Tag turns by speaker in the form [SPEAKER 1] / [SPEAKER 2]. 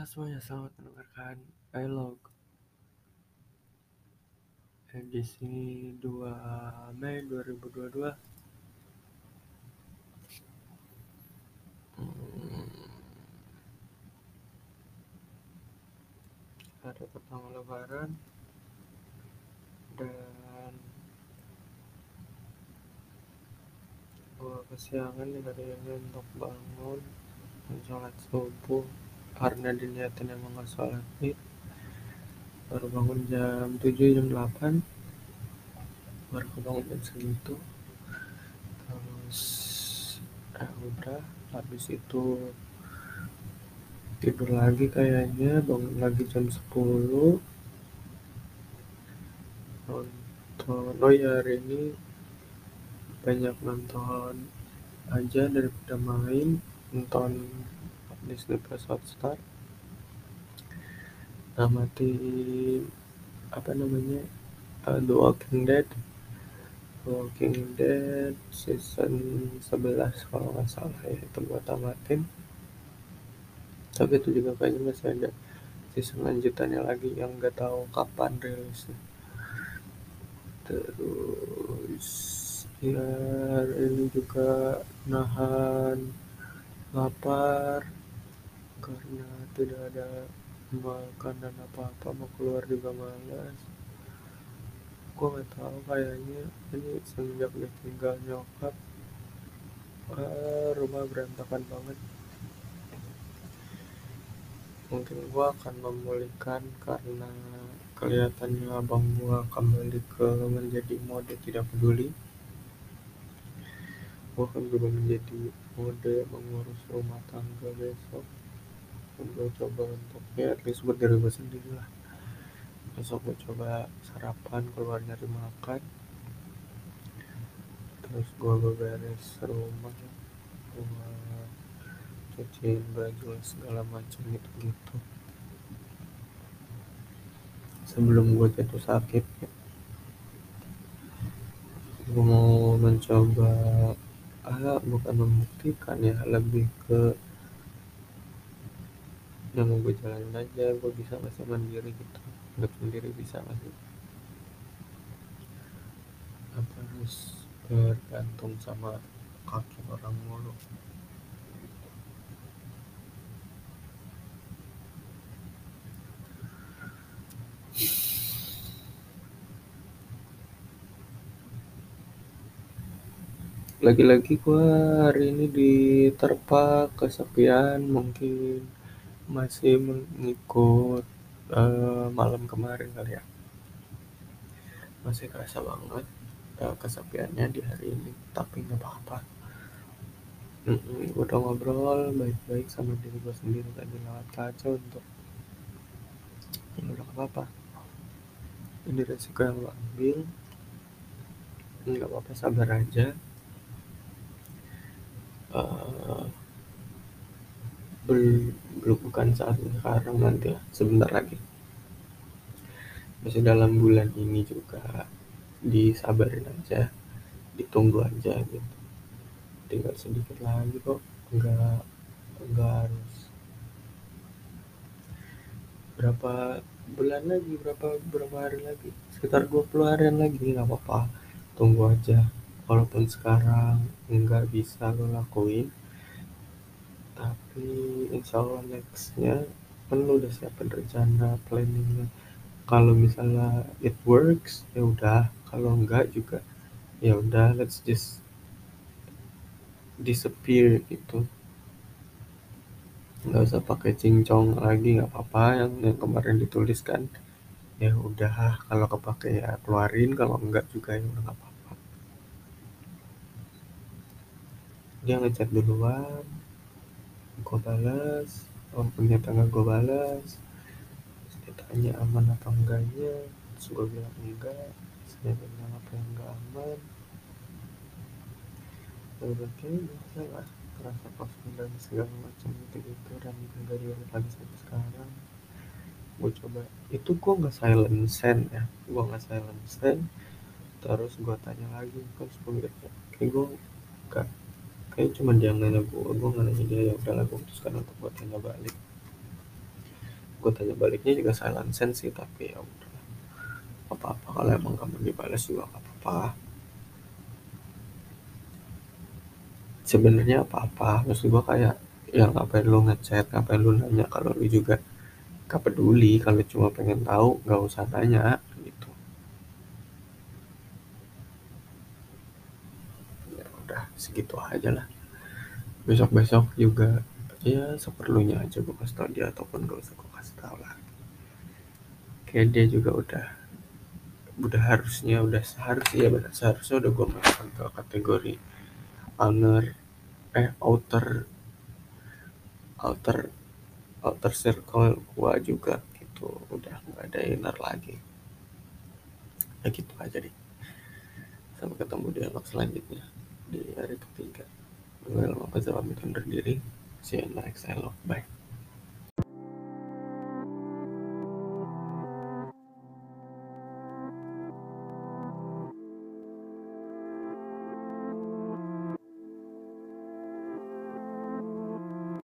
[SPEAKER 1] semuanya, selamat mendengarkan Dialog edisi 2 Mei 2022. Hmm. Hari pertama Lebaran dan gua kesiangan nih hari ini untuk bangun sholat subuh karena diniatin emang gak sholat nih baru bangun jam 7 jam 8 baru kebangun jam segitu. Terus eh udah habis itu tidur lagi kayaknya. Bangun lagi jam 10 nonton oh ya hari ini banyak nonton aja daripada main nonton Disney Plus Hotstar amati apa namanya uh, The Walking Dead. The Walking Dead season 11 kalau nggak salah ya itu buat tamatin. Tapi itu juga kayaknya masih ada season lanjutannya lagi yang nggak tahu kapan rilisnya. Terus ya ini juga nahan lapar karena tidak ada makanan apa-apa mau keluar juga malas gue nggak tahu kayaknya ini semenjak ditinggal nyokap ah, rumah berantakan banget. Mungkin gue akan memulihkan karena kelihatannya abang gue kembali ke menjadi mode tidak peduli. Gue akan berubah menjadi mode mengurus rumah tangga besok gue coba untuk ya at least buat diri gue sendiri lah. Besok gue coba sarapan keluar nyari makan. Terus gue beberes rumah gue cuciin baju segala macam gitu gitu. Sebelum gue jatuh sakit ya. gue mau mencoba ah bukan membuktikan ya lebih ke yang gue jalanin aja gue bisa masih mandiri gitu. Hidup sendiri bisa masih apa harus bergantung sama kaki orang mulu? Lagi-lagi gue hari ini diterpa kesepian mungkin masih mengikut uh, malam kemarin kali ya. Masih kerasa banget uh, kesepiannya di hari ini tapi nggak apa-apa. Udah ngobrol baik-baik sama diri gue sendiri tadi lewat kaca untuk ya udah apa-apa. Ini resiko yang lo ambil. Nggak apa-apa sabar aja. Uh, belum bukan saatnya sekarang nanti lah sebentar lagi. Masih dalam bulan ini juga disabarin aja ditunggu aja gitu. Tinggal sedikit lagi kok nggak nggak harus. Berapa bulan lagi berapa berapa hari lagi? Sekitar 20 harian lagi nggak apa-apa. Tunggu aja walaupun sekarang nggak bisa lo lakuin tapi insya Allah nextnya kan lo udah siapin rencana planningnya. Kalau misalnya it works ya udah. Kalau enggak juga ya udah let's just disappear gitu. Nggak usah pakai cincong lagi nggak apa-apa. Yang yang kemarin ditulis kan ya udah. Kalau kepake ya keluarin. Kalau enggak juga ya udah nggak apa-apa. Dia ngechat duluan gue balas walaupun ternyata nggak gue balas. Terus dia tanya aman apa enggaknya. Terus gue bilang enggak. Saya bilang apa yang enggak aman? Ya udah kayak biasa lah. Kerasa kosong dan segala macam gitu gitu. Dan enggak diulit lagi sampai sekarang. Gue coba itu gue nggak silent send ya. Gue nggak silent send. Terus gue tanya lagi terus gue mikir kayak gue gak kayak cuma dia nanya gue gue nanya dia ya udahlah gue putuskan untuk gue tanya balik. Gue tanya baliknya juga silent send sih tapi ya udah apa-apa kalau emang kamu dibalas juga gak apa-apa sebenarnya apa-apa maksud gue kayak ya ngapain lu ngechat ngapain lu nanya kalau lu juga gak peduli kalau cuma pengen tahu gak usah nanya gitu ya udah segitu aja lah. Besok-besok juga ya seperlunya aja gue kasih tau dia ataupun gak usah gue kasih tau lah. Kayak dia juga udah udah harusnya udah seharusnya ya benar seharusnya udah gue masukkan ke kategori owner eh outer outer outer circle gue juga gitu. Udah nggak ada inner lagi. Ya gitu aja deh. Sampai ketemu di dialog selanjutnya di hari ketiga. Gue lama pamit undur diri. See you bye